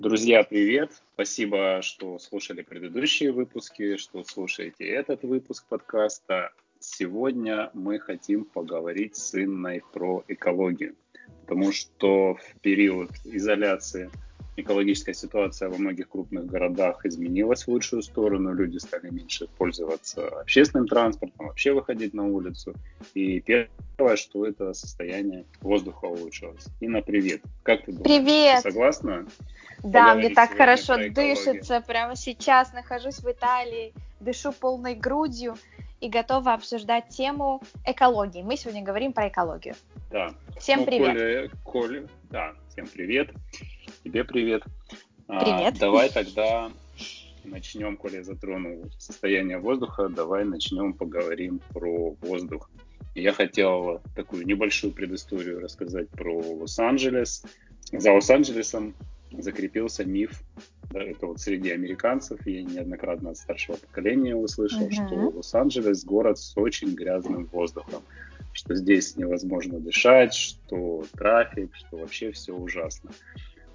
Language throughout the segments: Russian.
Друзья, привет! Спасибо, что слушали предыдущие выпуски, что слушаете этот выпуск подкаста. Сегодня мы хотим поговорить с Инной про экологию, потому что в период изоляции экологическая ситуация во многих крупных городах изменилась в лучшую сторону, люди стали меньше пользоваться общественным транспортом, вообще выходить на улицу. И первое, что это состояние воздуха улучшилось. Инна, привет! Как ты думаешь? Привет! Ты согласна? Да, мне так хорошо дышится. Прямо сейчас нахожусь в Италии, дышу полной грудью и готова обсуждать тему экологии. Мы сегодня говорим про экологию. Да. Всем ну, привет. Коля, Коля, да, всем привет. Тебе привет. Привет. А, давай тогда начнем, коли я затронул состояние воздуха, давай начнем поговорим про воздух. Я хотел такую небольшую предысторию рассказать про Лос-Анджелес. За Лос-Анджелесом закрепился миф, да, это вот среди американцев, я неоднократно от старшего поколения услышал, uh-huh. что Лос-Анджелес город с очень грязным воздухом, что здесь невозможно дышать, что трафик, что вообще все ужасно.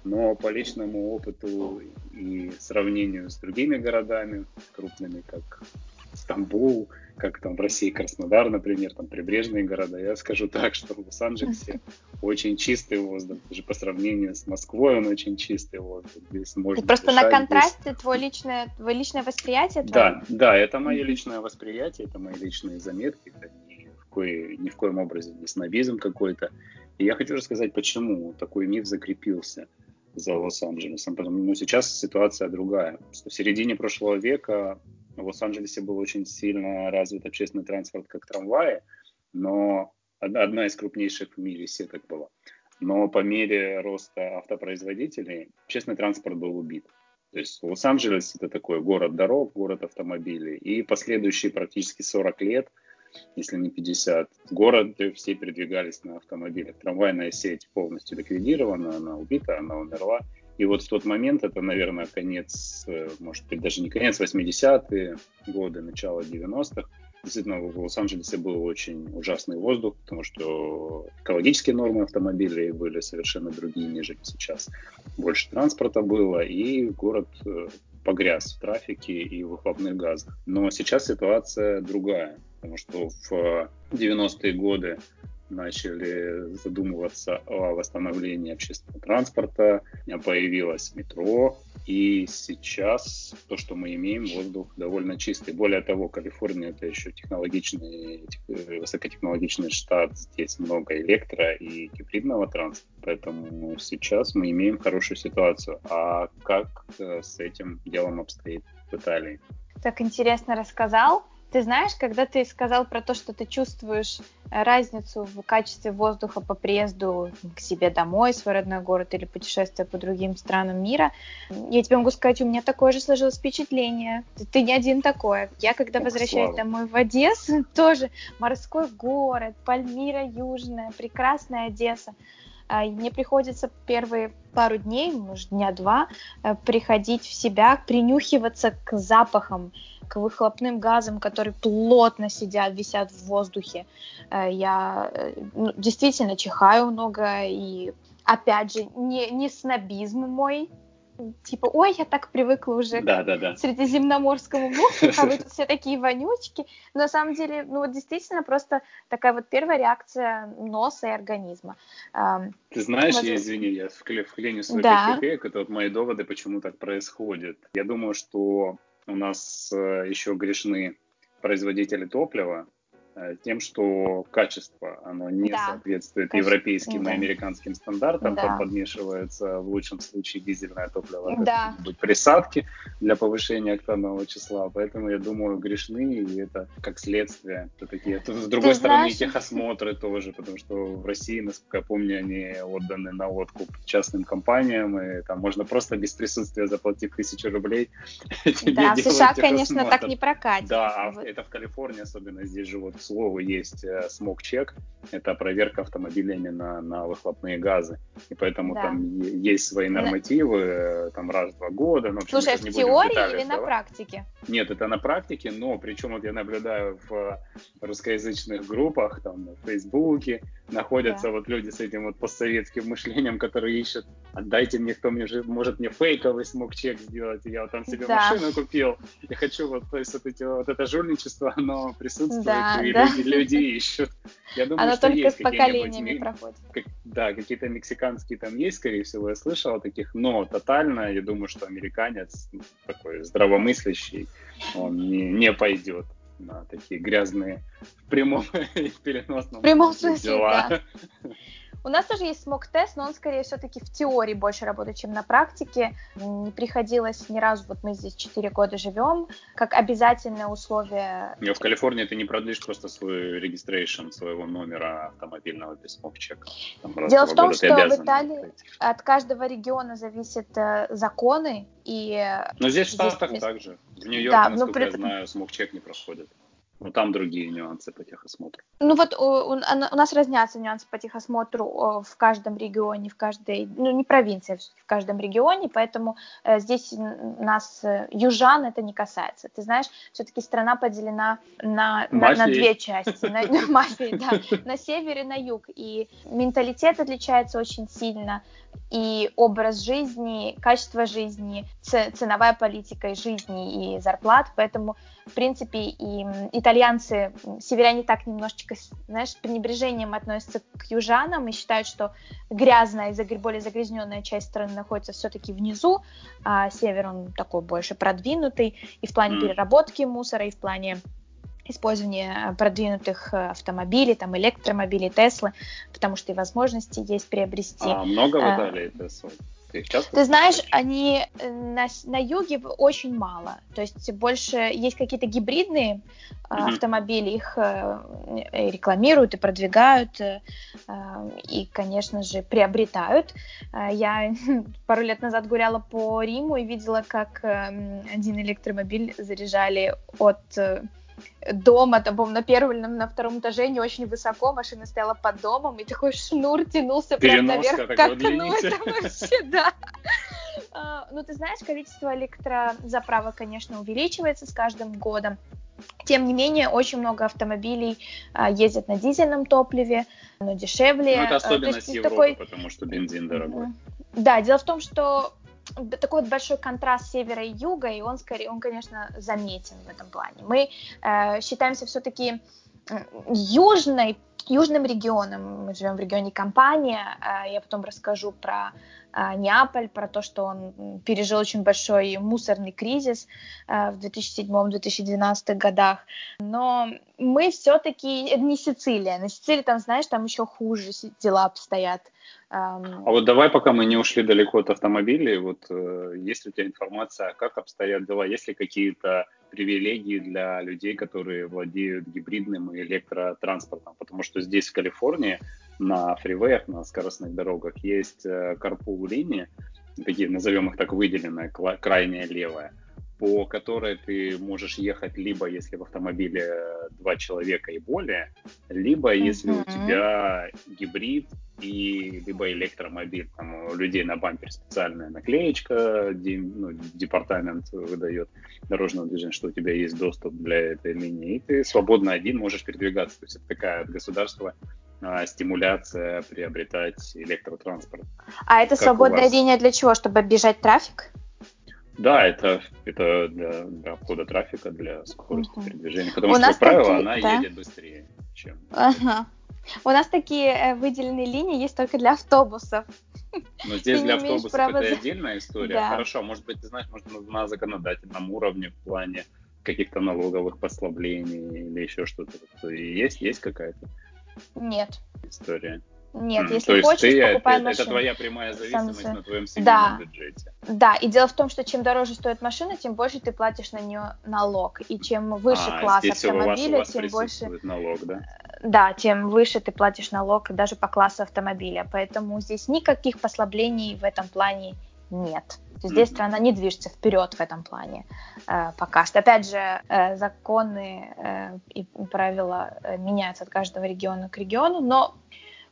Но по личному опыту и сравнению с другими городами, крупными, как Стамбул, как там в России Краснодар, например, там прибрежные города, я скажу так, что в Лос-Анджелесе очень чистый воздух, даже по сравнению с Москвой он очень чистый воздух. Здесь можно И просто дышать, на контрасте здесь... твое личное, твое личное восприятие? Твое? Да, да, это мое личное восприятие, это мои личные заметки, это ни в, кое, ни в коем образе не снобизм какой-то. И я хочу рассказать, почему такой миф закрепился за Лос-Анджелесом. Что ну, сейчас ситуация другая. В середине прошлого века в Лос-Анджелесе был очень сильно развит общественный транспорт как трамваи, но одна из крупнейших в мире сеток была. Но по мере роста автопроизводителей общественный транспорт был убит. То есть Лос-Анджелес это такой город дорог, город автомобилей. И последующие практически 40 лет – если не 50. Город все передвигались на автомобилях. Трамвайная сеть полностью ликвидирована, она убита, она умерла. И вот в тот момент, это, наверное, конец, э, может быть, даже не конец, 80-е годы, начало 90-х, действительно в Лос-Анджелесе был очень ужасный воздух, потому что экологические нормы автомобилей были совершенно другие, нежели сейчас. Больше транспорта было, и город э, погряз в трафике и выхлопных газах. Но сейчас ситуация другая потому что в 90-е годы начали задумываться о восстановлении общественного транспорта, появилось метро, и сейчас то, что мы имеем, воздух довольно чистый. Более того, Калифорния это еще технологичный, высокотехнологичный штат, здесь много электро и гибридного транспорта, поэтому сейчас мы имеем хорошую ситуацию. А как э, с этим делом обстоит в Италии? Так интересно рассказал. Ты знаешь, когда ты сказал про то, что ты чувствуешь э, разницу в качестве воздуха по приезду к себе домой, в свой родной город или путешествия по другим странам мира, я тебе могу сказать, у меня такое же сложилось впечатление. Ты, не один такой. Я, когда Ох, возвращаюсь слава. домой в Одессу, тоже морской город, Пальмира Южная, прекрасная Одесса. А, мне приходится первые пару дней, может, дня два, э, приходить в себя, принюхиваться к запахам, к выхлопным газам, которые плотно сидят, висят в воздухе. Э, я э, ну, действительно чихаю много, и опять же, не, не снобизм мой, типа, ой, я так привыкла уже да, к да, да. средиземноморскому воздуху, а вы тут все такие вонючки. Но на самом деле, ну вот действительно просто такая вот первая реакция носа и организма. Ты знаешь, вот... я, извини, я вклиню свой да. копеек, это вот мои доводы, почему так происходит. Я думаю, что у нас э, еще грешны производители топлива, тем, что качество, оно не да. соответствует Каче... европейским да. и американским стандартам, да. подмешивается в лучшем случае дизельное топливо, да. быть присадки для повышения октанового числа, поэтому я думаю, грешны, и это как следствие все-таки. С другой Ты стороны, знаешь... техосмотры тоже, потому что в России, насколько я помню, они отданы на откуп частным компаниям, и там можно просто без присутствия заплатив тысячу рублей Да, в США, конечно, так не прокатит. Да, а это в Калифорнии особенно, здесь живут слову, есть э, смог-чек, это проверка автомобилями на, на выхлопные газы. И поэтому да. там есть свои нормативы, э, там раз в два года. Но, общем, Слушай, в теории или на практике? Нет, это на практике, но причем вот я наблюдаю в русскоязычных группах, там, на Фейсбуке, находятся да. вот люди с этим вот постсоветским мышлением, которые ищут, отдайте мне, кто мне может мне фейковый смог-чек сделать, я вот там себе да. машину купил, я хочу вот, то есть вот, эти, вот это жульничество, оно присутствует, да, и да. Люди, люди ищут. Я думаю, оно что только есть с поколениями проходит. Как, да, какие-то мексиканские там есть, скорее всего, я слышал о таких, но тотально, я думаю, что американец ну, такой здравомыслящий, он не, не пойдет на такие грязные в прямом и переносном в прямом смысле, дела. Да. У нас тоже есть смог-тест, но он скорее все-таки в теории больше работает, чем на практике. Не приходилось ни разу, вот мы здесь 4 года живем, как обязательное условие. Не, в Калифорнии ты не продлишь просто свой регистрейшн своего номера автомобильного без смог-чека. Дело в том, что в Италии от каждого региона зависят э, законы, и... Но здесь в Штатах здесь... также. В Нью-Йорке, да, насколько при... я знаю, смог-чек не проходит. Но там другие нюансы по техосмотру. Ну вот у, у, у нас разнятся нюансы по техосмотру в каждом регионе, в каждой, ну не провинции, в каждом регионе, поэтому э, здесь нас, э, южан, это не касается. Ты знаешь, все-таки страна поделена на, на, на две части, на, на мафии, да, на север и на юг, и менталитет отличается очень сильно, и образ жизни, качество жизни, ценовая политика и жизни, и зарплат, поэтому, в принципе, и итальянцы, северяне так немножечко, знаешь, с пренебрежением относятся к южанам и считают, что грязная и более загрязненная часть страны находится все-таки внизу, а север, он такой больше продвинутый и в плане переработки мусора, и в плане использование продвинутых э, автомобилей, там электромобилей, Теслы, потому что и возможности есть приобрести. А много в Италии Ты, Ты знаешь, они э, на, на юге очень мало. То есть больше есть какие-то гибридные mm-hmm. автомобили, их рекламируют и продвигают, и, конечно же, приобретают. Я пару лет назад гуляла по Риму и видела, как один электромобиль заряжали от дома, там, по на первом или на втором этаже, не очень высоко, машина стояла под домом, и такой шнур тянулся прямо наверх к окну. Это вообще, да. А, ну, ты знаешь, количество электрозаправок, конечно, увеличивается с каждым годом. Тем не менее, очень много автомобилей а, ездят на дизельном топливе, но дешевле. Ну, это а, особенность Европы, такой... потому что бензин дорогой. Да, дело в том, что такой вот большой контраст севера и юга, и он скорее, он, конечно, заметен в этом плане. Мы э, считаемся все-таки южной, южным регионом. Мы живем в регионе Кампания. Э, я потом расскажу про Неаполь, про то, что он пережил очень большой мусорный кризис э, в 2007-2012 годах. Но мы все-таки не Сицилия. На Сицилии там, знаешь, там еще хуже дела обстоят. А вот давай, пока мы не ушли далеко от автомобилей, вот э, есть ли у тебя информация, как обстоят дела, есть ли какие-то привилегии для людей, которые владеют гибридным и электротранспортом? Потому что здесь, в Калифорнии, на фривеях, на скоростных дорогах есть э, карпул-линии, такие, назовем их так, выделенная, крайняя левая, по которой ты можешь ехать либо если в автомобиле два человека и более, либо если uh-huh. у тебя гибрид и либо электромобиль. Там у людей на бампере специальная наклеечка, де, ну, департамент выдает дорожного движения, что у тебя есть доступ для этой линии, и ты свободно один можешь передвигаться. То есть это такая от государства стимуляция приобретать электротранспорт. А это свободная линия для чего? Чтобы оббежать трафик? Да, это, это для, для обхода трафика, для скорости uh-huh. передвижения. Потому У что, как правило, такие, она да? едет быстрее, чем... Ага. У нас такие э, выделенные линии есть только для автобусов. Но здесь для автобусов права... это отдельная история. Да. Хорошо, может быть, ты знаешь, может, на законодательном уровне в плане каких-то налоговых послаблений или еще что-то. Есть, есть какая-то? Нет. История. Нет, mm. если То хочешь, ты, покупай это, машину. Это твоя прямая зависимость Сам... на твоем семейном да. бюджете. Да, и дело в том, что чем дороже стоит машина, тем больше ты платишь на нее налог. И чем выше а, класс автомобиля, у вас, у вас тем больше... налог, да? Да, тем выше ты платишь налог даже по классу автомобиля. Поэтому здесь никаких послаблений в этом плане нет. То есть здесь страна не движется вперед в этом плане э, пока что. Опять же, э, законы э, и правила э, меняются от каждого региона к региону, но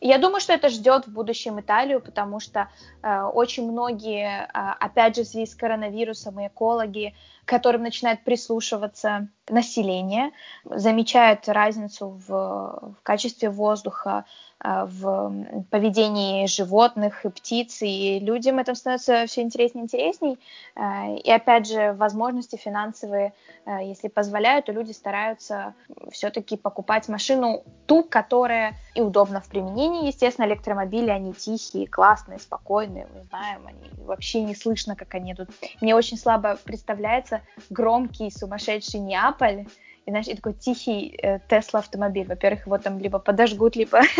я думаю, что это ждет в будущем Италию, потому что э, очень многие, э, опять же, в связи с коронавирусом и экологи, которым начинает прислушиваться население, замечают разницу в, в качестве воздуха, в поведении животных и птиц, и людям это становится все интереснее и интересней. А, и опять же, возможности финансовые, а, если позволяют, то люди стараются все-таки покупать машину ту, которая и удобна в применении. Естественно, электромобили, они тихие, классные, спокойные, мы знаем, они вообще не слышно, как они идут. Мне очень слабо представляется громкий, сумасшедший Неаполь, и, знаешь, и такой тихий э, Тесла автомобиль. Во-первых, его там либо подожгут, либо...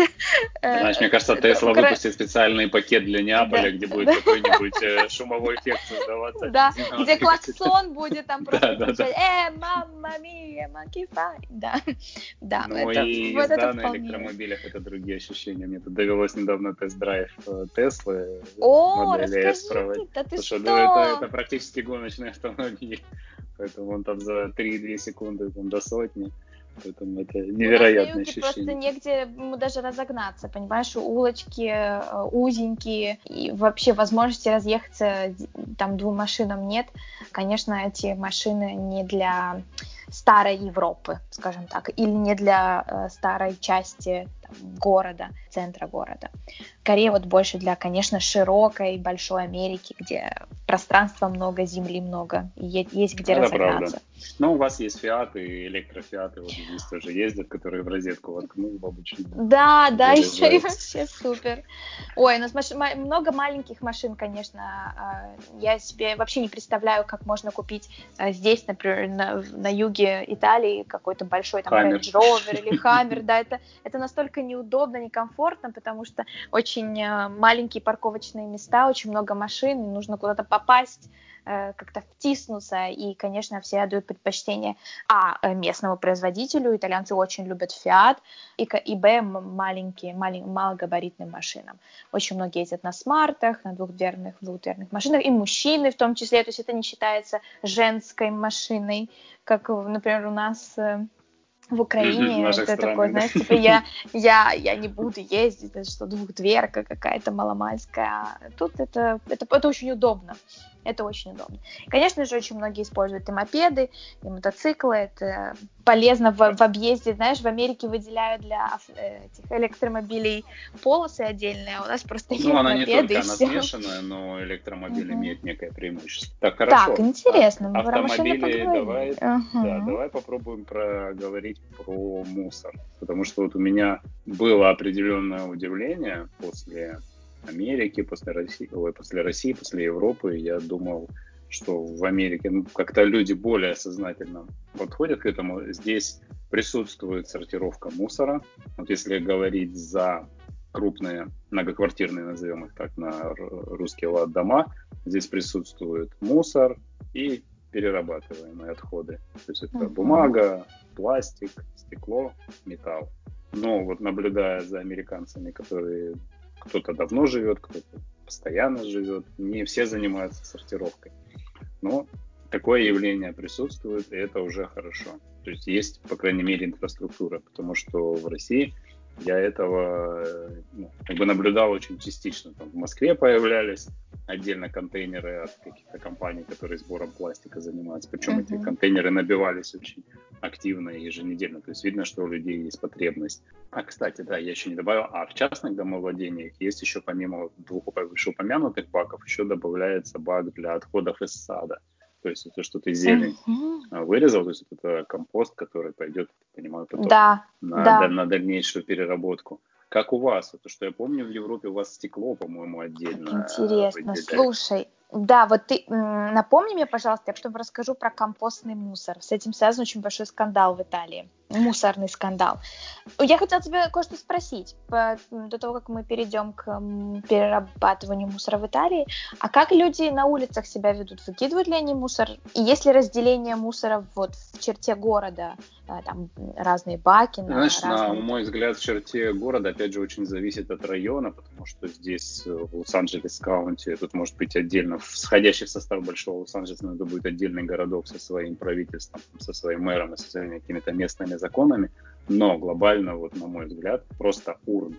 Э, знаешь, мне кажется, Тесла выпустит специальный пакет для Неаполя, где будет какой-нибудь э, шумовой эффект создаваться. Да, где клаксон будет там просто кричать «Э, мамма мия, макифай!» Да, да. Ну и езда на электромобилях — это другие ощущения. Мне тут довелось недавно тест-драйв Теслы модели S проводить. Да ты что? Это практически гоночный автомобиль. Поэтому он там за 3-2 секунды там, до сотни. Поэтому это невероятное ощущение. просто негде ему даже разогнаться, понимаешь, улочки э, узенькие, и вообще возможности разъехаться там двум машинам нет. Конечно, эти машины не для старой Европы, скажем так, или не для э, старой части там, города, центра города. Корея вот больше для, конечно, широкой, большой Америки, где пространства много, земли много, и есть где Это разогнаться. Правда. Ну, у вас есть фиаты электрофиаты, вот здесь тоже ездят, которые в розетку воткнул в обычную. Да, да, еще и вообще супер. Ой, у нас маш... много маленьких машин, конечно. А, я себе вообще не представляю, как можно купить а, здесь, например, на, на юге Италии какой-то большой там Range Rover или Hammer. Да, это, это настолько неудобно, некомфортно, потому что очень а, маленькие парковочные места, очень много машин, нужно куда-то попасть Э, как-то втиснуться, и, конечно, все отдают предпочтение а э, местному производителю, итальянцы очень любят Fiat, и, и б маленькие, малень, малогабаритным машинам. Очень многие ездят на смартах, на двухдверных, двухдверных машинах, и мужчины в том числе, то есть это не считается женской машиной, как, например, у нас э, в Украине это такое, знаешь, типа я, я, я не буду ездить, это что двухдверка какая-то маломальская. Тут это, это, это очень удобно. Это очень удобно. Конечно же, очень многие используют и мопеды, и мотоциклы. Это полезно в, в объезде. Знаешь, в Америке выделяют для этих электромобилей полосы отдельные, а у нас просто ну, она не только, она смешанная, но электромобиль угу. имеет некое преимущество. Так, хорошо. Так, интересно. А, автомобили, давай, угу. да, давай попробуем проговорить про мусор. Потому что вот у меня было определенное удивление после Америки, после России, ой, после России, после Европы, я думал, что в Америке ну, как-то люди более сознательно подходят к этому. Здесь присутствует сортировка мусора. Вот если говорить за крупные многоквартирные, назовем их так, на русский лад дома, здесь присутствует мусор и перерабатываемые отходы. То есть это uh-huh. бумага, пластик, стекло, металл. Но вот наблюдая за американцами, которые кто-то давно живет, кто-то постоянно живет. Не все занимаются сортировкой. Но такое явление присутствует, и это уже хорошо. То есть есть, по крайней мере, инфраструктура, потому что в России я этого ну, как бы наблюдал очень частично. Там в Москве появлялись отдельно контейнеры от каких-то компаний, которые сбором пластика занимаются. Причем uh-huh. эти контейнеры набивались очень активно и еженедельно. То есть видно, что у людей есть потребность. А, кстати, да, я еще не добавил, а в частных домовладениях есть еще помимо двух вышеупомянутых баков, еще добавляется бак для отходов из сада. То есть это что ты зелень uh-huh. вырезал, то есть это компост, который пойдет, понимаю, потом да, на, да. на дальнейшую переработку. Как у вас? То, что я помню, в Европе у вас стекло, по-моему, отдельно. Как интересно. Слушай, да, вот ты напомни мне, пожалуйста, я потом расскажу про компостный мусор. С этим связан очень большой скандал в Италии. Мусорный скандал. Я хотела тебя кое-что спросить по, до того, как мы перейдем к перерабатыванию мусора в Италии. А как люди на улицах себя ведут? Выкидывают ли они мусор? И есть ли разделение мусора вот в черте города? Э, там разные баки. На Знаешь, разные... на мой взгляд, в черте города, опять же, очень зависит от района, потому что здесь, э, в Лос-Анджелес Каунти, тут может быть отдельно, входящий в состав большого Лос-Анджелеса, надо будет отдельный городок со своим правительством, со своим мэром и со своими какими-то местными законами, но глобально, вот на мой взгляд, просто урн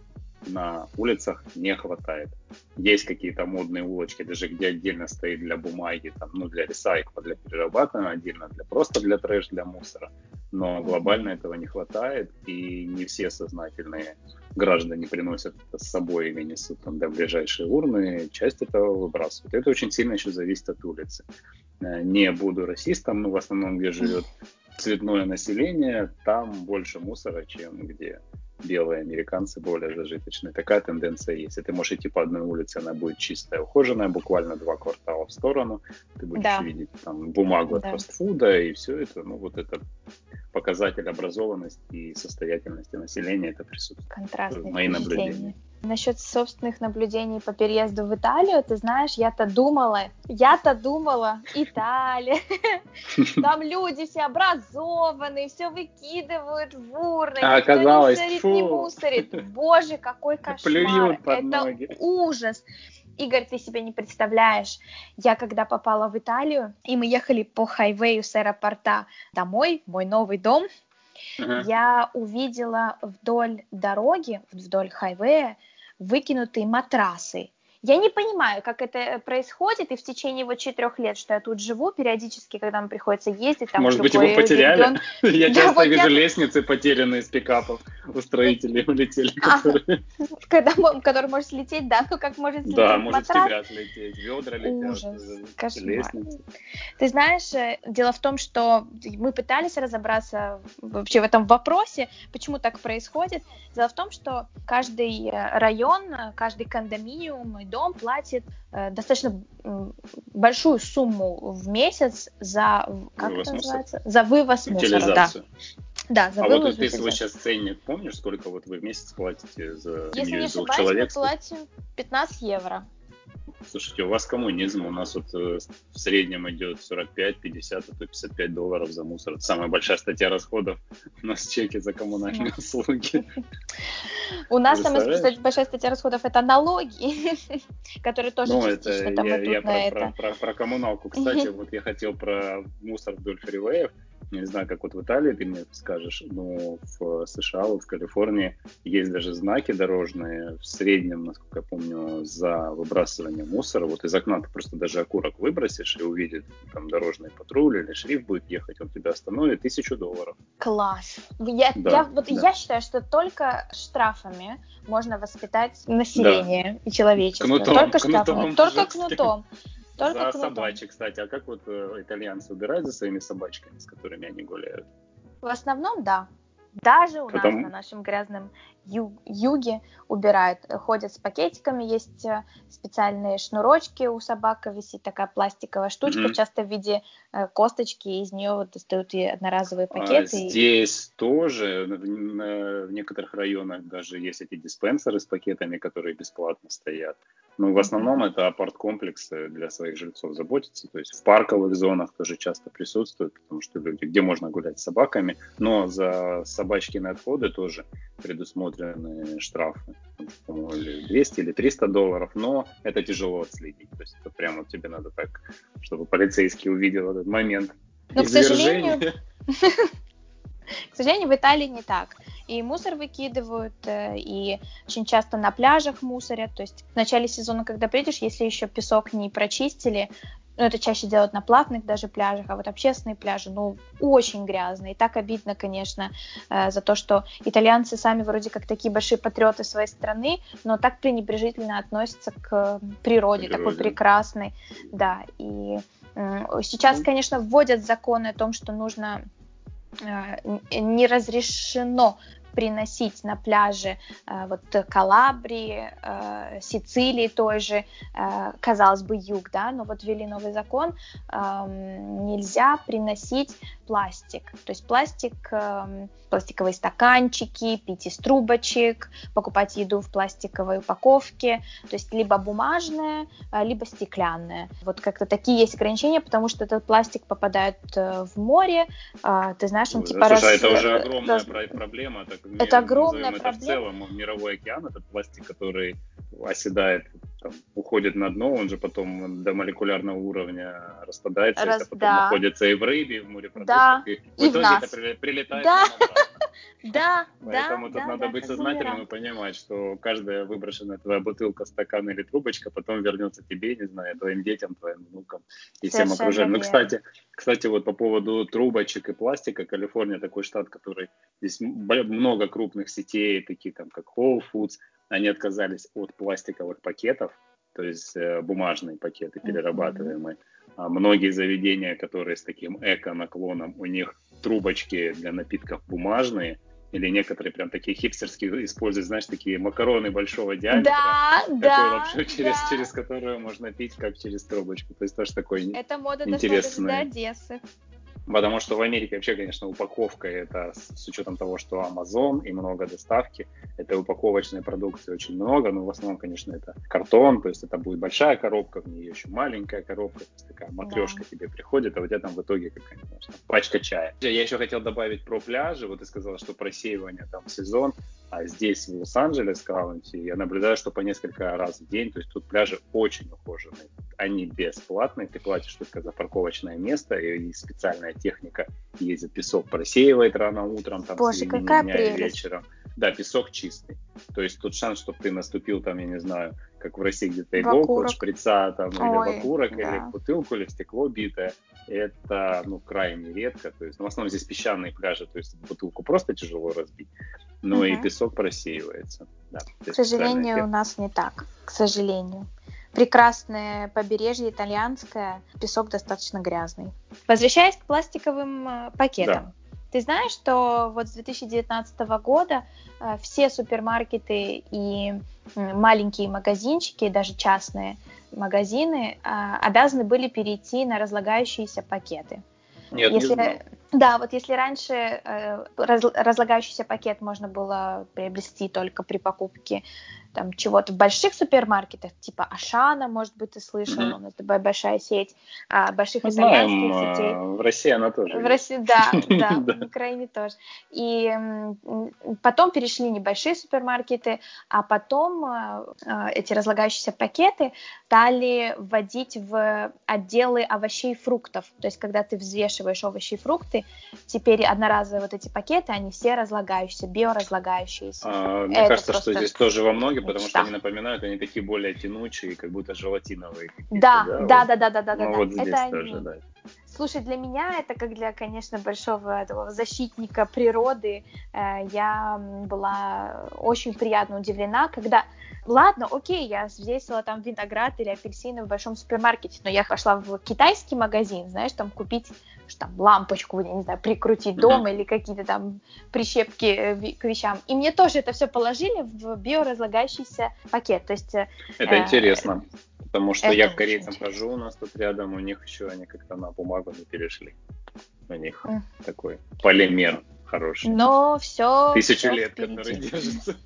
на улицах не хватает. Есть какие-то модные улочки, даже где отдельно стоит для бумаги, там, ну, для ресайкла, для перерабатывания, отдельно для просто для трэш, для мусора. Но глобально этого не хватает, и не все сознательные граждане приносят это с собой или несут там до ближайшей урны, часть этого выбрасывают. Это очень сильно еще зависит от улицы. Э, не буду расистом, но в основном, где живет цветное население, там больше мусора, чем где белые американцы более зажиточные. Такая тенденция есть. И ты можешь идти по одной улице, она будет чистая, ухоженная, буквально два квартала в сторону. Ты будешь да. видеть там бумагу да. от фастфуда, и все это, ну вот это показатель образованности и состоятельности населения, это присутствует. Контрастные Мои наблюдения. Насчет собственных наблюдений по переезду в Италию, ты знаешь, я-то думала, я-то думала, Италия, там люди все образованные, все выкидывают в урны, а оказалось, не мусорит, не мусорит. Боже, какой кошмар, это ужас. Игорь, ты себе не представляешь, я когда попала в Италию, и мы ехали по хайвею с аэропорта домой, мой новый дом, uh-huh. я увидела вдоль дороги, вдоль хайвея, выкинутые матрасы. Я не понимаю, как это происходит, и в течение вот четырех лет, что я тут живу, периодически, когда нам приходится ездить, там Может быть, его потеряли? Я часто вижу лестницы, потерянные из пикапов у строителей улетели, который может слететь, да, ну как может слететь Да, может тебя слететь, ведра летят, Ужас, лестницы. Ты знаешь, э, дело в том, что мы пытались разобраться вообще в этом вопросе, почему так происходит. Дело в том, что каждый э, район, каждый кондоминиум дом платит э, достаточно э, большую сумму в месяц за как вывоз это называется? За вывоз мусора, да. Да, за а вот ты свой сейчас ценник помнишь, сколько вот вы в месяц платите за Если не ошибаюсь, человек? мы платим 15 евро. Слушайте, у вас коммунизм, у нас вот э, в среднем идет 45, 50, а то 55 долларов за мусор. Это самая большая статья расходов у нас чеки за коммунальные услуги. У нас самая большая статья расходов это налоги, которые тоже ну, частично там идут на это. Про коммуналку, кстати, вот я хотел про мусор вдоль фривеев не знаю, как вот в Италии ты мне скажешь, но в США, вот в Калифорнии есть даже знаки дорожные в среднем, насколько я помню, за выбрасывание мусора. Вот из окна ты просто даже окурок выбросишь и увидит там дорожный патруль или шрифт будет ехать, он тебя остановит, тысячу долларов. Класс. Я, да, я, вот да. я считаю, что только штрафами можно воспитать население да. и человечество. Кнутом, только штрафами, только кнутом. Только за кнутом. собачек, кстати. А как вот э, итальянцы убирают за своими собачками, с которыми они гуляют? В основном, да. Даже у Потому... нас на нашем грязном ю- юге убирают. Ходят с пакетиками, есть э, специальные шнурочки у собак, висит такая пластиковая штучка, mm-hmm. часто в виде э, косточки, из нее вот достают и одноразовые а пакеты. А здесь и... тоже в, в некоторых районах даже есть эти диспенсеры с пакетами, которые бесплатно стоят. Ну, в основном это апарт-комплексы для своих жильцов заботятся. То есть в парковых зонах тоже часто присутствуют, потому что люди, где можно гулять с собаками, но за собачкины отходы тоже предусмотрены штрафы. По-моему, 200 или 300 долларов, но это тяжело отследить. То есть это прямо тебе надо так, чтобы полицейский увидел этот момент. Но, к сожалению, к сожалению, в Италии не так и мусор выкидывают, э, и очень часто на пляжах мусорят. То есть в начале сезона, когда приедешь, если еще песок не прочистили, ну, это чаще делают на платных даже пляжах, а вот общественные пляжи, ну, очень грязные. И так обидно, конечно, э, за то, что итальянцы сами вроде как такие большие патриоты своей страны, но так пренебрежительно относятся к природе, природе. такой прекрасной. Да, и сейчас, ну. конечно, вводят законы о том, что нужно Э, не разрешено приносить на пляже э, вот Калабрии, э, Сицилии той же, э, казалось бы, юг, да, но вот ввели новый закон, эм, нельзя приносить пластик. То есть пластик, эм, пластиковые стаканчики, пить из трубочек, покупать еду в пластиковой упаковке, то есть либо бумажная, либо стеклянная. Вот как-то такие есть ограничения, потому что этот пластик попадает в море, ты знаешь, он типа... Слушай, раз... это уже огромная раз... проблема. Так, это огромная проблема. Это в целом мировой океан, этот пластик, который оседает, там, уходит на дно, он же потом до молекулярного уровня распадается, Раз, это потом да. находится и в рыбе, и в морепродуктах, да. и в итоге в это прилетает да. Да, Поэтому да, тут надо быть сознательным и понимать, что каждая выброшенная твоя бутылка, стакан или трубочка потом вернется тебе, не знаю, твоим детям, твоим внукам и всем окружающим. Ну, кстати, кстати, вот по поводу трубочек и пластика, Калифорния такой штат, который здесь много крупных сетей, такие там как Whole Foods, они отказались от пластиковых пакетов, то есть э, бумажные пакеты перерабатываемые. А многие заведения, которые с таким эко-наклоном, у них трубочки для напитков бумажные, или некоторые прям такие хипстерские используют, знаешь, такие макароны большого диаметра. Да, да, лапшу, через, да. через которую можно пить, как через трубочку. То есть тоже такой Это мода интересный. дошла до Одессы. Потому что в Америке вообще, конечно, упаковка это с учетом того, что Amazon и много доставки, это упаковочной продукции очень много, но в основном, конечно, это картон, то есть это будет большая коробка, в ней еще маленькая коробка, то есть такая матрешка да. тебе приходит, а у тебя там в итоге какая-то пачка чая. Я еще хотел добавить про пляжи, вот ты сказала, что просеивание там сезон, а здесь, в Лос-Анджелес, Каунти, я наблюдаю, что по несколько раз в день, то есть тут пляжи очень ухоженные. Они бесплатные, ты платишь только за парковочное место и специальная техника ездит, песок просеивает рано утром, там Боже, какая дня прелесть. вечером. Да, песок чистый. То есть тут шанс, чтобы ты наступил там, я не знаю, как в России где-то иголку от шприца там, Ой, или в окурок, да. или в бутылку, или в стекло битое. Это, ну, крайне редко. То есть, ну, в основном здесь песчаные пляжи, то есть бутылку просто тяжело разбить, но угу. и песок просеивается. Да, К сожалению, у нас не так. К сожалению. Прекрасное побережье итальянское, песок достаточно грязный. Возвращаясь к пластиковым э, пакетам. Да. Ты знаешь, что вот с 2019 года э, все супермаркеты и маленькие магазинчики, даже частные магазины, э, обязаны были перейти на разлагающиеся пакеты. Нет, если, не знал. Да, вот если раньше э, раз, разлагающийся пакет можно было приобрести только при покупке там чего-то в больших супермаркетах, типа Ашана, может быть, ты слышал, mm-hmm. у нас такая большая сеть а, больших Мы итальянских знаем, сетей. В России она тоже. В России, да, да, в Украине тоже. И потом перешли небольшие супермаркеты, а потом а, а, эти разлагающиеся пакеты стали вводить в отделы овощей и фруктов. То есть, когда ты взвешиваешь овощи и фрукты, теперь одноразовые вот эти пакеты, они все разлагающиеся, биоразлагающиеся. А, мне кажется, что здесь тоже во многих потому что они напоминают, они такие более тянучие, как будто желатиновые. Да, да, да, да, да, да, да. Ну вот здесь это тоже, да. Слушай, для меня это как для, конечно, большого этого защитника природы. Э, я была очень приятно удивлена, когда Ладно, окей, я взвесила там виноград или апельсины в большом супермаркете, но я пошла в китайский магазин, знаешь, там купить что там лампочку, я не знаю, прикрутить дома или какие-то там прищепки э, к вещам. И мне тоже это все положили в биоразлагающийся пакет. То есть, э, это э, интересно, потому что я к корейцам хожу, у нас тут рядом, у них еще они как-то на бумагу не перешли. У них mm. такой полимер хороший. Но все. Тысячу лет, впереди. который держится.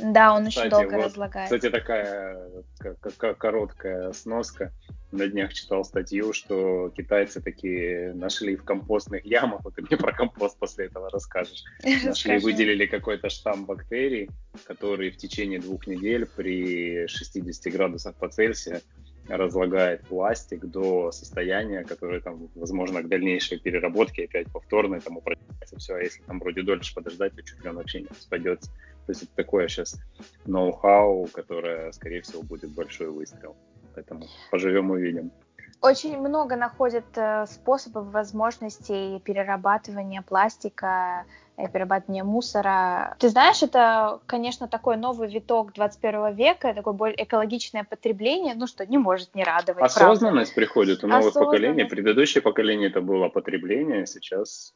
Да, он кстати, очень долго вот, разлагается. Кстати, такая короткая сноска. На днях читал статью, что китайцы такие нашли в компостных ямах, вот ты мне про компост после этого расскажешь, нашли, выделили какой-то штамм бактерий, который в течение двух недель при 60 градусах по Цельсию разлагает пластик до состояния, которое там, возможно, к дальнейшей переработке опять повторной там упрощается все, а если там вроде дольше подождать, то чуть ли он вообще не распадется. То есть это такое сейчас ноу-хау, которое, скорее всего, будет большой выстрел. Поэтому поживем увидим. Очень много находят э, способов, возможностей перерабатывания пластика, э, перерабатывания мусора. Ты знаешь, это, конечно, такой новый виток 21 века, такое более экологичное потребление, ну что, не может не радовать. Осознанность правда. приходит у новых поколений. Предыдущее поколение это было потребление, сейчас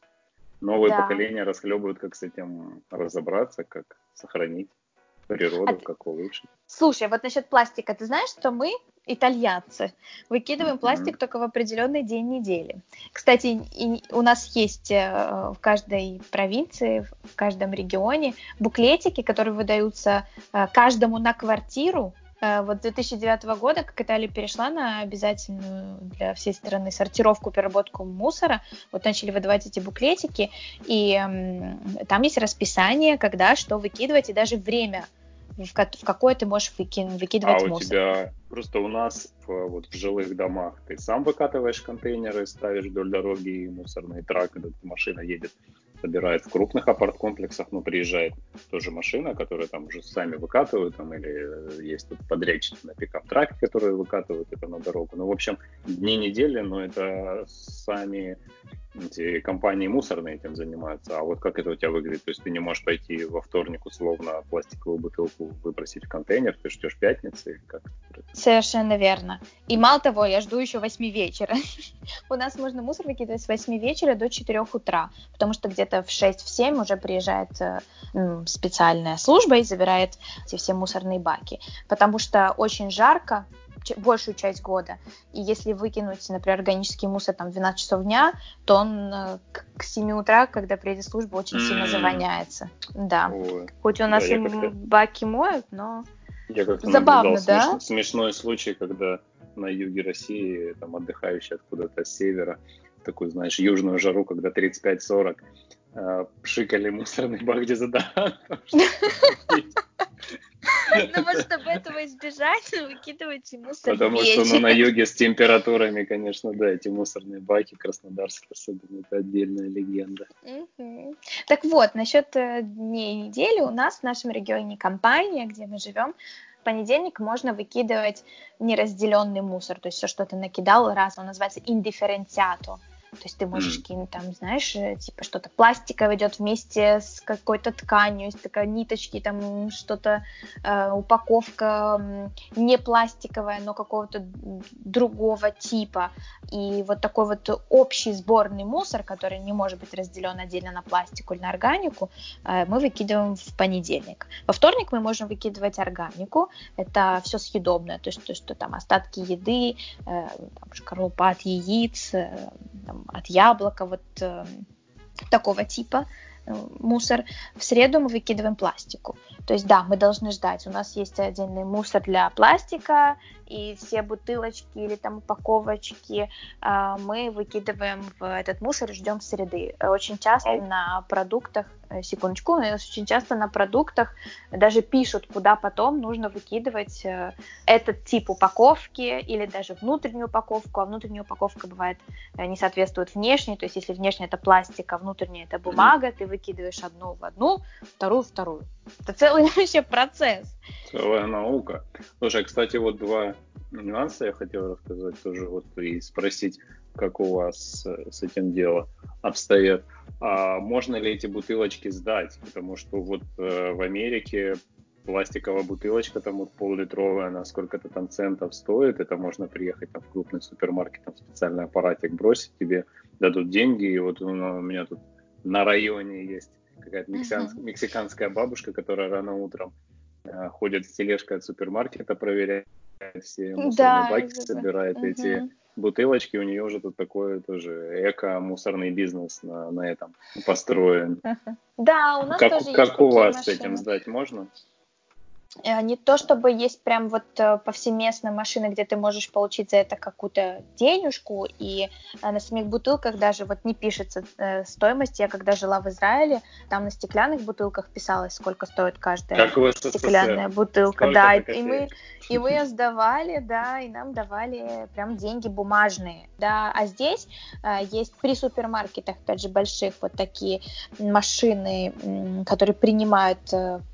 новые да. поколения расхлебывают, как с этим разобраться, как сохранить природу, а как улучшить. Слушай, вот насчет пластика, ты знаешь, что мы, итальянцы, выкидываем mm-hmm. пластик только в определенный день недели. Кстати, и у нас есть э, в каждой провинции, в каждом регионе буклетики, которые выдаются э, каждому на квартиру, вот 2009 года, как Италия перешла на обязательную для всей страны сортировку, переработку мусора, вот начали выдавать эти буклетики, и э, там есть расписание, когда что выкидывать, и даже время в, в какое ты можешь выкин, выкидывать а мусор. у тебя просто у нас в, вот в жилых домах ты сам выкатываешь контейнеры, ставишь вдоль дороги и мусорный трак, когда машина едет, собирает в крупных апарт-комплексах, но приезжает тоже машина, которая там уже сами выкатывают, там, или есть тут подрядчики на пикап-траке, которые выкатывают это на дорогу. Ну, в общем, дни недели, но это сами эти компании мусорные этим занимаются. А вот как это у тебя выглядит? То есть ты не можешь пойти во вторник условно пластиковую бутылку выбросить в контейнер, ты ждешь пятницы? Как Совершенно верно. И мало того, я жду еще 8 вечера. У нас можно мусор выкидывать с 8 вечера до 4 утра, потому что где-то в 6-7 уже приезжает э, специальная служба и забирает эти все мусорные баки. Потому что очень жарко, большую часть года. И если выкинуть, например, органический мусор там в 12 часов дня, то он э, к 7 утра, когда приедет служба, очень mm-hmm. сильно завоняется. Да. Ой. Хоть у нас да, и баки моют, но я как-то Забавно, да? Смеш... смешной случай, когда на юге России, там, отдыхающий откуда-то с севера, такую, знаешь, южную жару, когда 35-40, э, пшикали мусорный бак дезодорант. Ну вот, чтобы этого избежать, выкидывайте мусор Потому что ну, на юге с температурами, конечно, да, эти мусорные баки краснодарские особенно, это отдельная легенда. Так вот, насчет э, дней недели. У нас в нашем регионе компания, где мы живем, в понедельник можно выкидывать неразделенный мусор, то есть все, что ты накидал раз, он называется индифференциато. То есть ты можешь mm. кинуть там, знаешь, э, типа что-то пластиковое идет вместе с какой-то тканью, есть такая ниточки, там что-то, э, упаковка не пластиковая, но какого-то другого типа. И вот такой вот общий сборный мусор, который не может быть разделен отдельно на пластику или на органику, э, мы выкидываем в понедельник. Во вторник мы можем выкидывать органику, это все съедобное, то есть то, что там остатки еды, э, там, шкарлупа от яиц, э, там, от яблока, вот э, такого типа э, мусор. В среду мы выкидываем пластику. То есть да, мы должны ждать. У нас есть отдельный мусор для пластика, и все бутылочки или там упаковочки э, мы выкидываем в этот мусор и ждем среды. Очень часто на продуктах Э, секундочку, очень часто на продуктах даже пишут, куда потом нужно выкидывать э, этот тип упаковки или даже внутреннюю упаковку, а внутренняя упаковка бывает э, не соответствует внешней, то есть если внешняя это пластик, а внутренняя это бумага, ты выкидываешь одну в одну, вторую в вторую. Это целый вообще процесс. Целая наука. Слушай, кстати, вот два нюанса я хотел рассказать тоже вот и спросить, как у вас с этим дело обстоят а можно ли эти бутылочки сдать, потому что вот э, в Америке пластиковая бутылочка там вот пол-литровая, на сколько-то там центов стоит, это можно приехать там в крупный супермаркет, там специальный аппаратик бросить, тебе дадут деньги, и вот у меня тут на районе есть какая-то мексиканская, uh-huh. мексиканская бабушка, которая рано утром э, ходит с тележкой от супермаркета, проверяет все мусорные да, баки, собирает uh-huh. эти бутылочки, у нее уже тут такой тоже эко-мусорный бизнес на, на этом построен. Да, у нас как, тоже Как у вас машины. с этим сдать можно? Э, не то чтобы есть прям вот э, повсеместно машины, где ты можешь получить за это какую-то денежку, и э, на самих бутылках даже вот не пишется стоимость. Я когда жила в Израиле, там на стеклянных бутылках писалось, сколько стоит каждая как стеклянная бутылка. Сколько да, и мы, и мы сдавали, да, и нам давали прям деньги бумажные, да. А здесь есть при супермаркетах, опять же, больших вот такие машины, которые принимают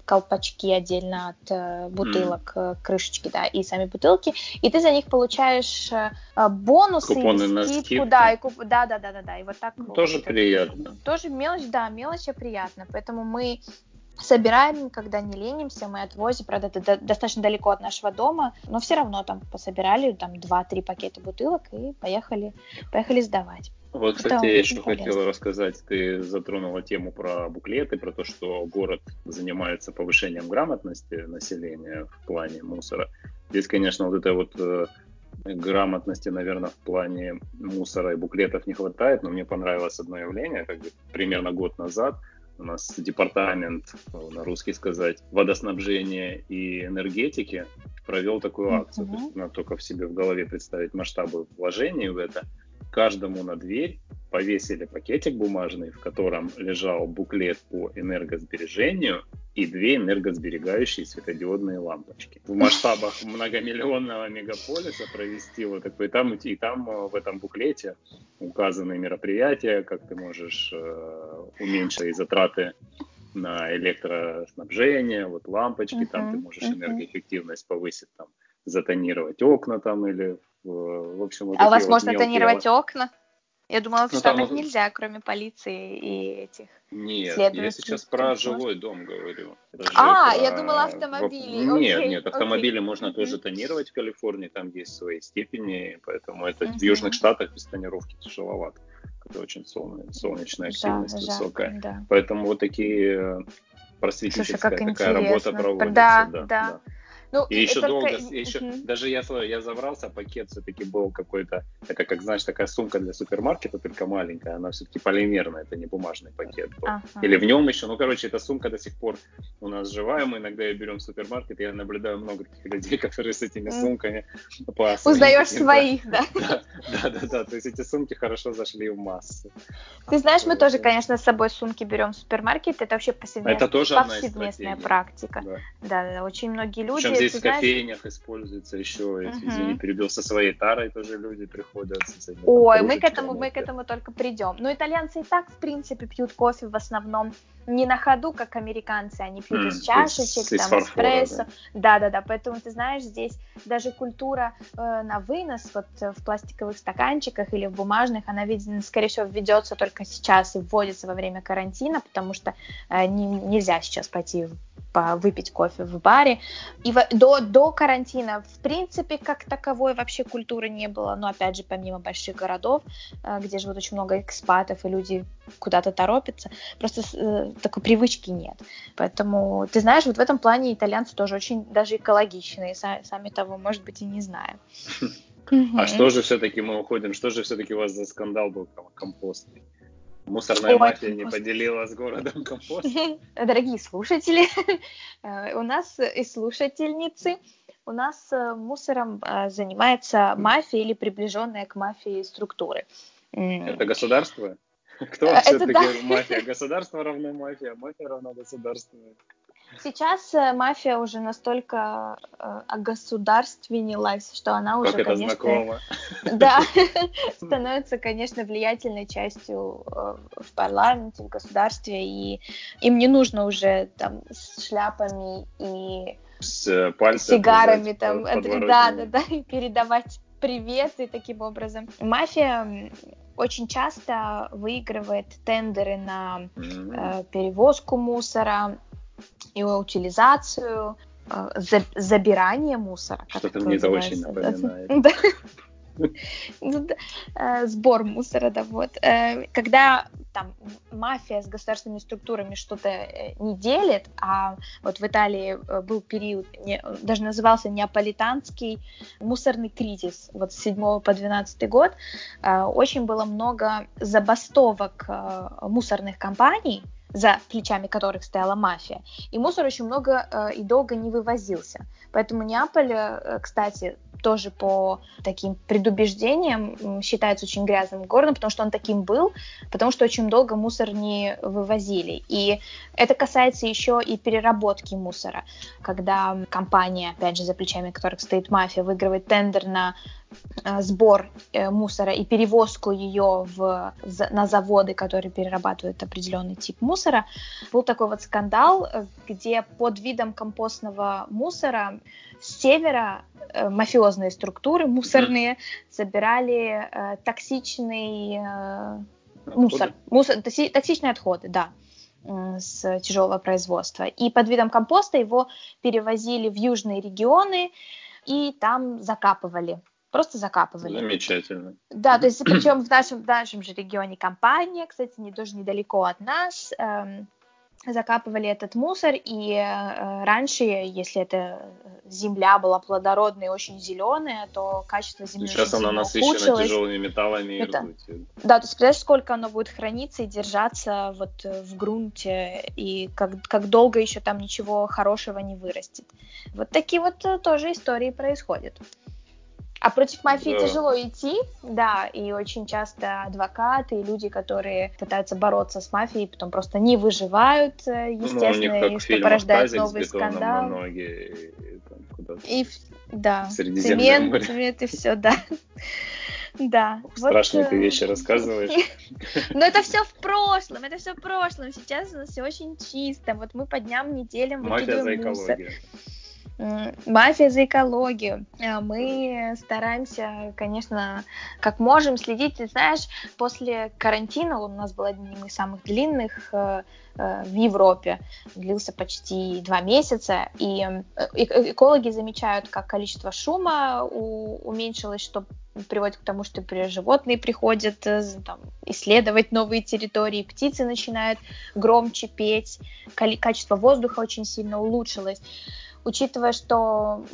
колпачки отдельно от э, бутылок, mm. крышечки, да, и сами бутылки, и ты за них получаешь э, бонусы, Купоны на скидку, да, и куп... да, да, да, да, да, и вот так. Тоже приятно. Тоже мелочь, да, мелочь приятно, поэтому мы собираем, когда не ленимся, мы отвозим, правда, это достаточно далеко от нашего дома, но все равно там пособирали там 2-3 пакета бутылок и поехали, поехали сдавать. Вот, кстати, я еще хотел рассказать, ты затронула тему про буклеты, про то, что город занимается повышением грамотности населения в плане мусора. Здесь, конечно, вот это вот э, грамотности, наверное, в плане мусора и буклетов не хватает, но мне понравилось одно явление, как бы примерно год назад у нас департамент, на русский сказать, водоснабжения и энергетики провел такую акцию. Mm-hmm. То есть надо только в себе в голове представить масштабы вложений в это каждому на дверь повесили пакетик бумажный, в котором лежал буклет по энергосбережению и две энергосберегающие светодиодные лампочки. В масштабах многомиллионного мегаполиса провести вот такой, там, и там э, в этом буклете указаны мероприятия, как ты можешь э, уменьшить затраты на электроснабжение, вот лампочки, uh-huh, там ты можешь uh-huh. энергоэффективность повысить, там, затонировать окна там или в общем, вот а у вас вот можно тонировать окна? Я думала, в ну, Штатах там... нельзя, кроме полиции и этих Нет, я сейчас про жилой дом говорю. а, про... я думала автомобили. Нет, окей, нет, автомобили окей. можно тоже тонировать в Калифорнии, там есть свои степени, поэтому это uh-huh. в Южных Штатах без тонировки тяжеловато. Это очень солнечная, солнечная активность да, высокая. Да. Поэтому вот такие просветительская Слушай, такая интересно. работа проводится. Да, да. да. Да. Ну, и еще долго, только... еще, угу. даже я, я забрался, пакет все-таки был какой-то, такая, как знаешь, такая сумка для супермаркета, только маленькая, она все-таки полимерная, это не бумажный пакет был. Ага. Или в нем еще, ну, короче, эта сумка до сих пор у нас живая, мы иногда ее берем в супермаркет, я наблюдаю много таких людей, которые с этими сумками по Узнаешь своих, да? Да, да, да, да, то есть эти сумки хорошо зашли в массу. Ты знаешь, мы тоже, конечно, с собой сумки берем в супермаркет, это вообще повсеместная, это тоже повсеместная практика. Да. да, да, очень многие люди здесь в кофейнях используется еще, угу. извини, перебил, со своей тарой тоже люди приходят. Ой, мы к этому, мы к этому только придем. Но итальянцы и так, в принципе, пьют кофе в основном не на ходу, как американцы, они пьют mm, из чашечек, из, там, из эспрессо. Да-да-да, поэтому, ты знаешь, здесь даже культура э, на вынос, вот э, в пластиковых стаканчиках или в бумажных, она, видно, скорее всего, введется только сейчас и вводится во время карантина, потому что э, не, нельзя сейчас пойти выпить кофе в баре. И в, до, до карантина, в принципе, как таковой вообще культуры не было. Но, опять же, помимо больших городов, э, где живут очень много экспатов, и люди куда-то торопятся, просто э, такой привычки нет. Поэтому, ты знаешь, вот в этом плане итальянцы тоже очень даже экологичные, сами того, может быть, и не знаю. А что же все-таки мы уходим, что же все-таки у вас за скандал был компостный? Мусорная Ой, мафия не поделила с городом компост. Дорогие слушатели, э, у нас и слушательницы, у нас э, мусором э, занимается мафия или приближенная к мафии структуры. Это государство? Кто все-таки да. мафия? Государство равно мафия, мафия равно государство. Сейчас э, мафия уже настолько э, огосударственнилась, что она уже, как это конечно, знакомо. да, становится, конечно, влиятельной частью э, в парламенте, в государстве, и им не нужно уже там с шляпами и с э, сигарами там, да, да, да, передавать привет и таким образом. Мафия очень часто выигрывает тендеры на э, перевозку мусора, его утилизацию, э, забирание мусора. Что-то мне это очень напоминает. сбор мусора, да, вот. Э, когда там мафия с государственными структурами что-то не делит, а вот в Италии был период, даже назывался неаполитанский мусорный кризис, вот с 7 по 12 год, очень было много забастовок мусорных компаний, за плечами которых стояла мафия. И мусор очень много э, и долго не вывозился. Поэтому Неаполь, э, кстати, тоже по таким предубеждениям считается очень грязным городом, потому что он таким был, потому что очень долго мусор не вывозили. И это касается еще и переработки мусора, когда компания, опять же, за плечами которых стоит мафия, выигрывает тендер на сбор э, мусора и перевозку ее в, на заводы, которые перерабатывают определенный тип мусора. Был такой вот скандал, э, где под видом компостного мусора с севера э, мафиозные структуры мусорные собирали э, токсичный э, мусор, мусор, токсичные отходы, да с тяжелого производства. И под видом компоста его перевозили в южные регионы и там закапывали просто закапывали. Замечательно. Да, то есть причем в нашем, в нашем же регионе компания, кстати, не тоже недалеко от нас, эм, закапывали этот мусор, и э, раньше, если эта земля была плодородная и очень зеленая, то качество земли Сейчас она насыщена ухудшилось. тяжелыми металлами и Это... ртутью. Да, то есть представляешь, сколько оно будет храниться и держаться вот в грунте, и как, как долго еще там ничего хорошего не вырастет. Вот такие вот э, тоже истории происходят. А против мафии да. тяжело идти, да, и очень часто адвокаты и люди, которые пытаются бороться с мафией, потом просто не выживают, естественно, ну, и что порождает новый скандал. Ноги, и, и да, цемент, цемент и все, да. Да. Страшные вот, ты вещи рассказываешь. Но это все в прошлом, это все в прошлом. Сейчас у нас все очень чисто. Вот мы по дням, неделям Мафия за экологию мафия за экологию. А мы стараемся, конечно, как можем следить. Ты знаешь, после карантина он у нас был одним из самых длинных э, э, в Европе, длился почти два месяца, и э, экологи замечают, как количество шума уменьшилось, что приводит к тому, что животные приходят там, исследовать новые территории, птицы начинают громче петь, качество воздуха очень сильно улучшилось учитывая, что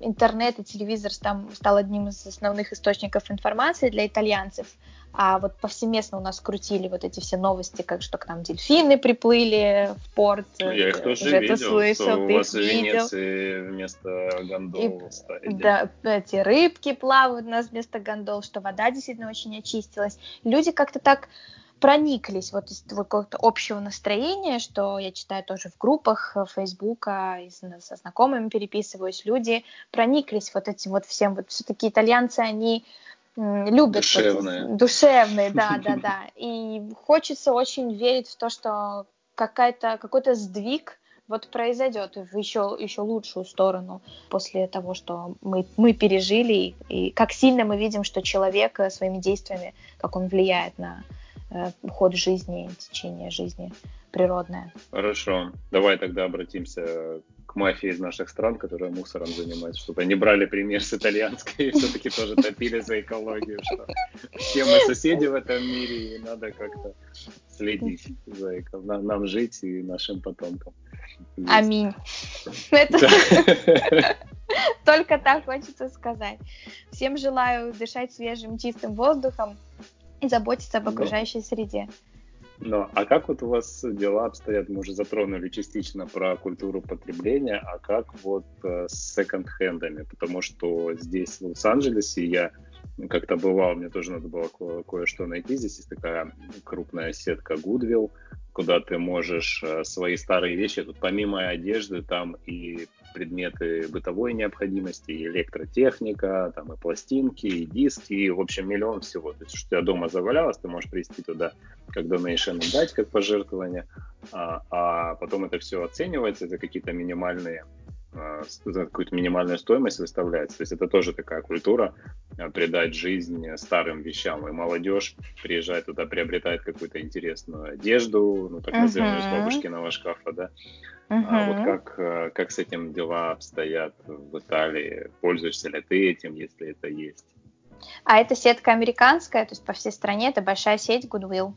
интернет и телевизор там стал одним из основных источников информации для итальянцев, а вот повсеместно у нас крутили вот эти все новости, как что к нам дельфины приплыли в порт. Ну, я их тоже Уже видел, слышал, что у вас в Венеции вместо гондол и, ставили. Да, эти рыбки плавают у нас вместо гондол, что вода действительно очень очистилась. Люди как-то так прониклись вот из какого-то общего настроения, что я читаю тоже в группах э, Фейсбука, со знакомыми переписываюсь, люди прониклись вот этим вот всем, вот все-таки итальянцы, они любят душевные, вот, душевные, да, да, да, и хочется очень верить в то, что какая-то какой-то сдвиг вот произойдет в еще, еще лучшую сторону после того, что мы, мы пережили, и, и как сильно мы видим, что человек э, своими действиями, как он влияет на, ход жизни, течение жизни природное. Хорошо. Давай тогда обратимся к мафии из наших стран, которая мусором занимается, чтобы они брали пример с итальянской и все-таки тоже топили за экологию, что все мы соседи в этом мире, и надо как-то следить за экологией, нам жить и нашим потомкам. Аминь. Только так хочется сказать. Всем желаю дышать свежим, чистым воздухом, и заботиться об окружающей Но... среде. Ну, а как вот у вас дела обстоят? Мы уже затронули частично про культуру потребления, а как вот э, с секонд-хендами? Потому что здесь, в Лос-Анджелесе, я как-то бывал, мне тоже надо было ко- кое-что найти. Здесь есть такая крупная сетка Goodwill, куда ты можешь э, свои старые вещи, тут помимо одежды, там и предметы бытовой необходимости, и электротехника, там и пластинки, и диски, и, в общем, миллион всего. То есть, что у тебя дома завалялось, ты можешь привезти туда как донейшн дать, как пожертвование, а, а потом это все оценивается за какие-то минимальные а, какую-то минимальную стоимость выставляется. То есть это тоже такая культура а, придать жизнь старым вещам. И молодежь приезжает туда, приобретает какую-то интересную одежду, ну так называемую uh-huh. из бабушкиного шкафа, да. Uh-huh. А вот как, а, как с этим дела обстоят в Италии? Пользуешься ли ты этим, если это есть? А это сетка американская, то есть по всей стране, это большая сеть Goodwill.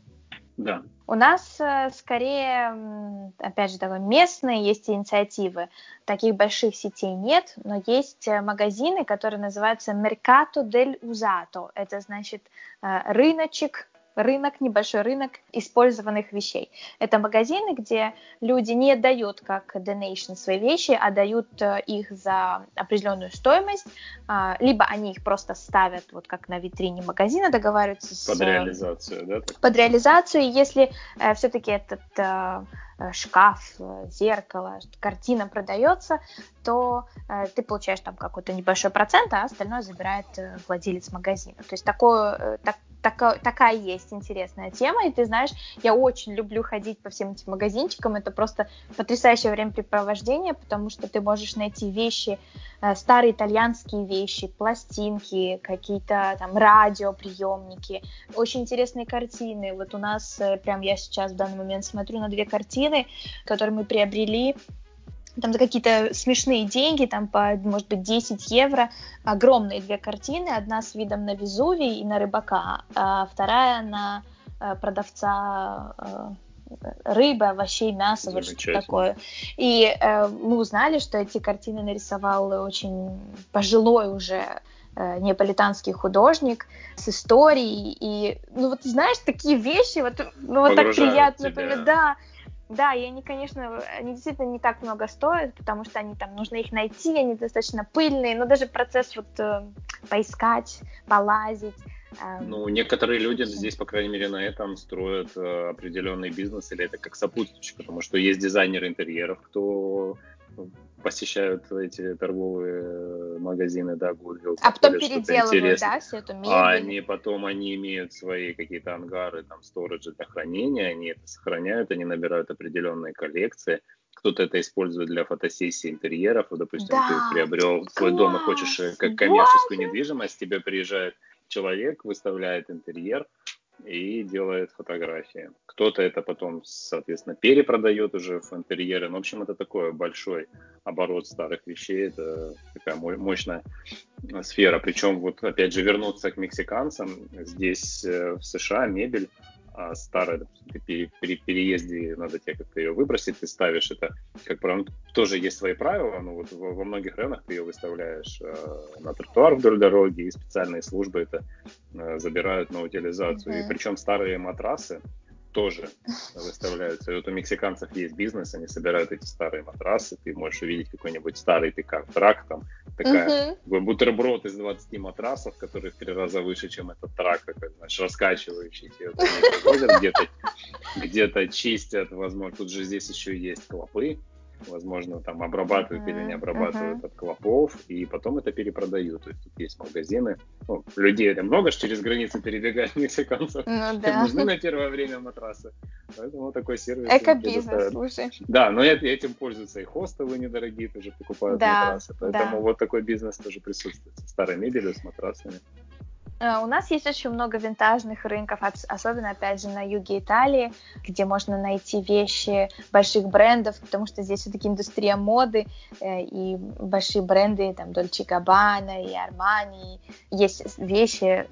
Да. У нас э, скорее, опять же, такой местные есть инициативы. Таких больших сетей нет, но есть э, магазины, которые называются Mercato del Usato. Это значит э, рыночек рынок, небольшой рынок использованных вещей. Это магазины, где люди не дают как donation свои вещи, а дают э, их за определенную стоимость, а, либо они их просто ставят, вот как на витрине магазина, договариваются с... Под реализацию, да? Под реализацию, если э, все-таки этот э, шкаф, зеркало, картина продается, то э, ты получаешь там какой-то небольшой процент, а остальное забирает э, владелец магазина. То есть такое, э, так, такая, такая есть интересная тема, и ты знаешь, я очень люблю ходить по всем этим магазинчикам, это просто потрясающее времяпрепровождение, потому что ты можешь найти вещи, э, старые итальянские вещи, пластинки, какие-то там радиоприемники, очень интересные картины. Вот у нас, э, прям я сейчас в данный момент смотрю на две картины, которые мы приобрели там за какие-то смешные деньги, там по, может быть, 10 евро, огромные две картины, одна с видом на Везувий и на рыбака, а вторая на э, продавца э, рыбы, овощей, мяса, вот что такое. И э, мы узнали, что эти картины нарисовал очень пожилой уже э, неаполитанский художник с историей. И, ну вот знаешь, такие вещи, вот, ну вот так приятно, тебя. да. Да, и они, конечно, они действительно не так много стоят, потому что они там нужно их найти, они достаточно пыльные, но даже процесс вот э, поискать, полазить, ну, некоторые люди здесь, по крайней мере, на этом строят э, определенный бизнес, или это как сопутствующий, потому что есть дизайнеры интерьеров, кто посещают эти торговые магазины, да, Goodwill. А потом переделывают, да, всю эту мебель? А они потом, они имеют свои какие-то ангары, там, сториджи для хранения, они это сохраняют, они набирают определенные коллекции. Кто-то это использует для фотосессии интерьеров. Допустим, да, ты приобрел свой дом и хочешь э, как коммерческую недвижимость, тебе приезжает человек выставляет интерьер и делает фотографии. Кто-то это потом, соответственно, перепродает уже в интерьеры. Ну, в общем, это такой большой оборот старых вещей. Это такая мощная сфера. Причем, вот опять же, вернуться к мексиканцам. Здесь э, в США мебель а старая, допустим, при, при переезде надо тебе как-то ее выбросить, ты ставишь это, как правило, тоже есть свои правила, но вот во, во многих районах ты ее выставляешь э, на тротуар вдоль дороги, и специальные службы это э, забирают на утилизацию. Mm-hmm. И причем старые матрасы, тоже выставляются. И вот у мексиканцев есть бизнес, они собирают эти старые матрасы, ты можешь увидеть какой-нибудь старый пикап-трак, там такая uh-huh. бутерброд из 20 матрасов, который в три раза выше, чем этот трак, такой, знаешь, раскачивающийся. где-то, где-то чистят, возможно, тут же здесь еще есть клопы, возможно, там обрабатывают uh-huh, или не обрабатывают uh-huh. от клопов, и потом это перепродают. То есть тут есть магазины. Ну, людей это много, что через границу перебегают мексиканцев. Ну, да. нужны на первое время матрасы. Поэтому такой сервис. Эко-бизнес, слушай. Да, но этим пользуются и хостелы недорогие, тоже покупают да, матрасы. Поэтому да. вот такой бизнес тоже присутствует. Со старой мебелью, с матрасами. Э, у нас есть очень много винтажных рынков, особенно, опять же, на юге Италии, где можно найти вещи больших брендов, потому что здесь все-таки индустрия моды, э, и большие бренды, там, Dolce Gabbana и Armani, есть вещи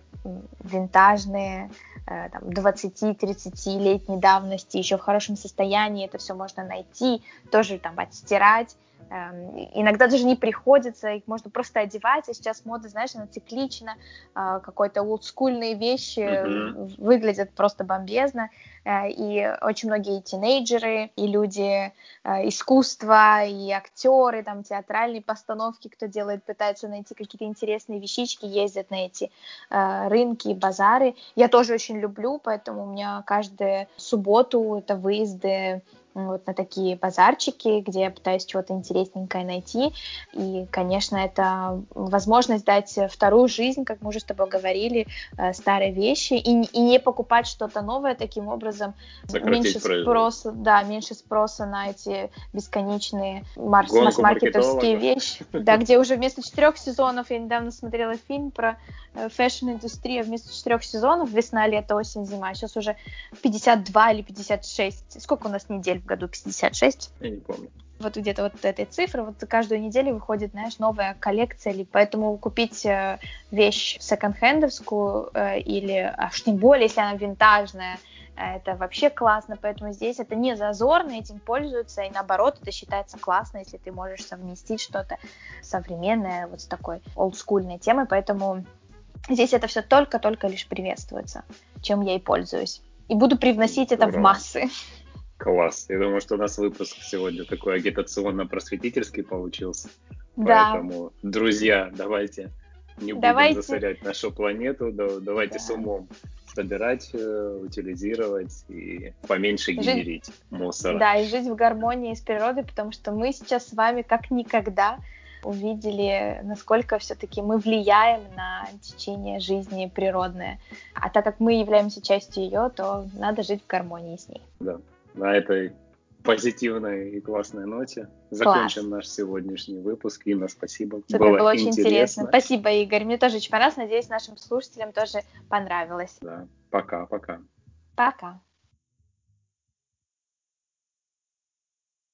винтажные, э, там, 20-30-летней давности, еще в хорошем состоянии, это все можно найти, тоже там отстирать, иногда даже не приходится, их можно просто одевать, а сейчас мода, знаешь, она циклична, э, какой-то олдскульные вещи mm-hmm. выглядят просто бомбезно, э, и очень многие тинейджеры, и люди э, искусства, и актеры, там, театральные постановки, кто делает, пытаются найти какие-то интересные вещички, ездят на эти рынки, базары. Я тоже очень люблю, поэтому у меня каждую субботу это выезды вот на такие базарчики, где я пытаюсь чего-то интересненькое найти. И, конечно, это возможность дать вторую жизнь, как мы уже с тобой говорили, э, старые вещи, и, и не покупать что-то новое таким образом. Сократить меньше спроса, да, меньше спроса на эти бесконечные масс-маркетовские вещи. Да, где уже вместо четырех сезонов, я недавно смотрела фильм про э, fashion -индустрию, вместо четырех сезонов, весна, лето, осень, зима, сейчас уже 52 или 56. Сколько у нас недель году 56. Я не помню. Вот где-то вот этой цифры, вот каждую неделю выходит, знаешь, новая коллекция, поэтому купить э, вещь секонд-хендовскую э, или, аж тем более, если она винтажная, э, это вообще классно, поэтому здесь это не зазорно, этим пользуются, и наоборот, это считается классно, если ты можешь совместить что-то современное вот с такой олдскульной темой, поэтому здесь это все только-только лишь приветствуется, чем я и пользуюсь. И буду привносить это в массы. Класс. Я думаю, что у нас выпуск сегодня такой агитационно-просветительский получился. Да. Поэтому, друзья, давайте не будем давайте. засорять нашу планету, да, давайте да. с умом собирать, э, утилизировать и поменьше жить, генерить мусор. Да, и жить в гармонии с природой, потому что мы сейчас с вами как никогда увидели, насколько все-таки мы влияем на течение жизни природное. А так как мы являемся частью ее, то надо жить в гармонии с ней. Да на этой позитивной и классной ноте закончим Класс. наш сегодняшний выпуск. Инна, спасибо. Супер, было, было очень интересно. интересно. Спасибо, Игорь. Мне тоже очень понравилось. Надеюсь, нашим слушателям тоже понравилось. Да. Пока, пока. Пока.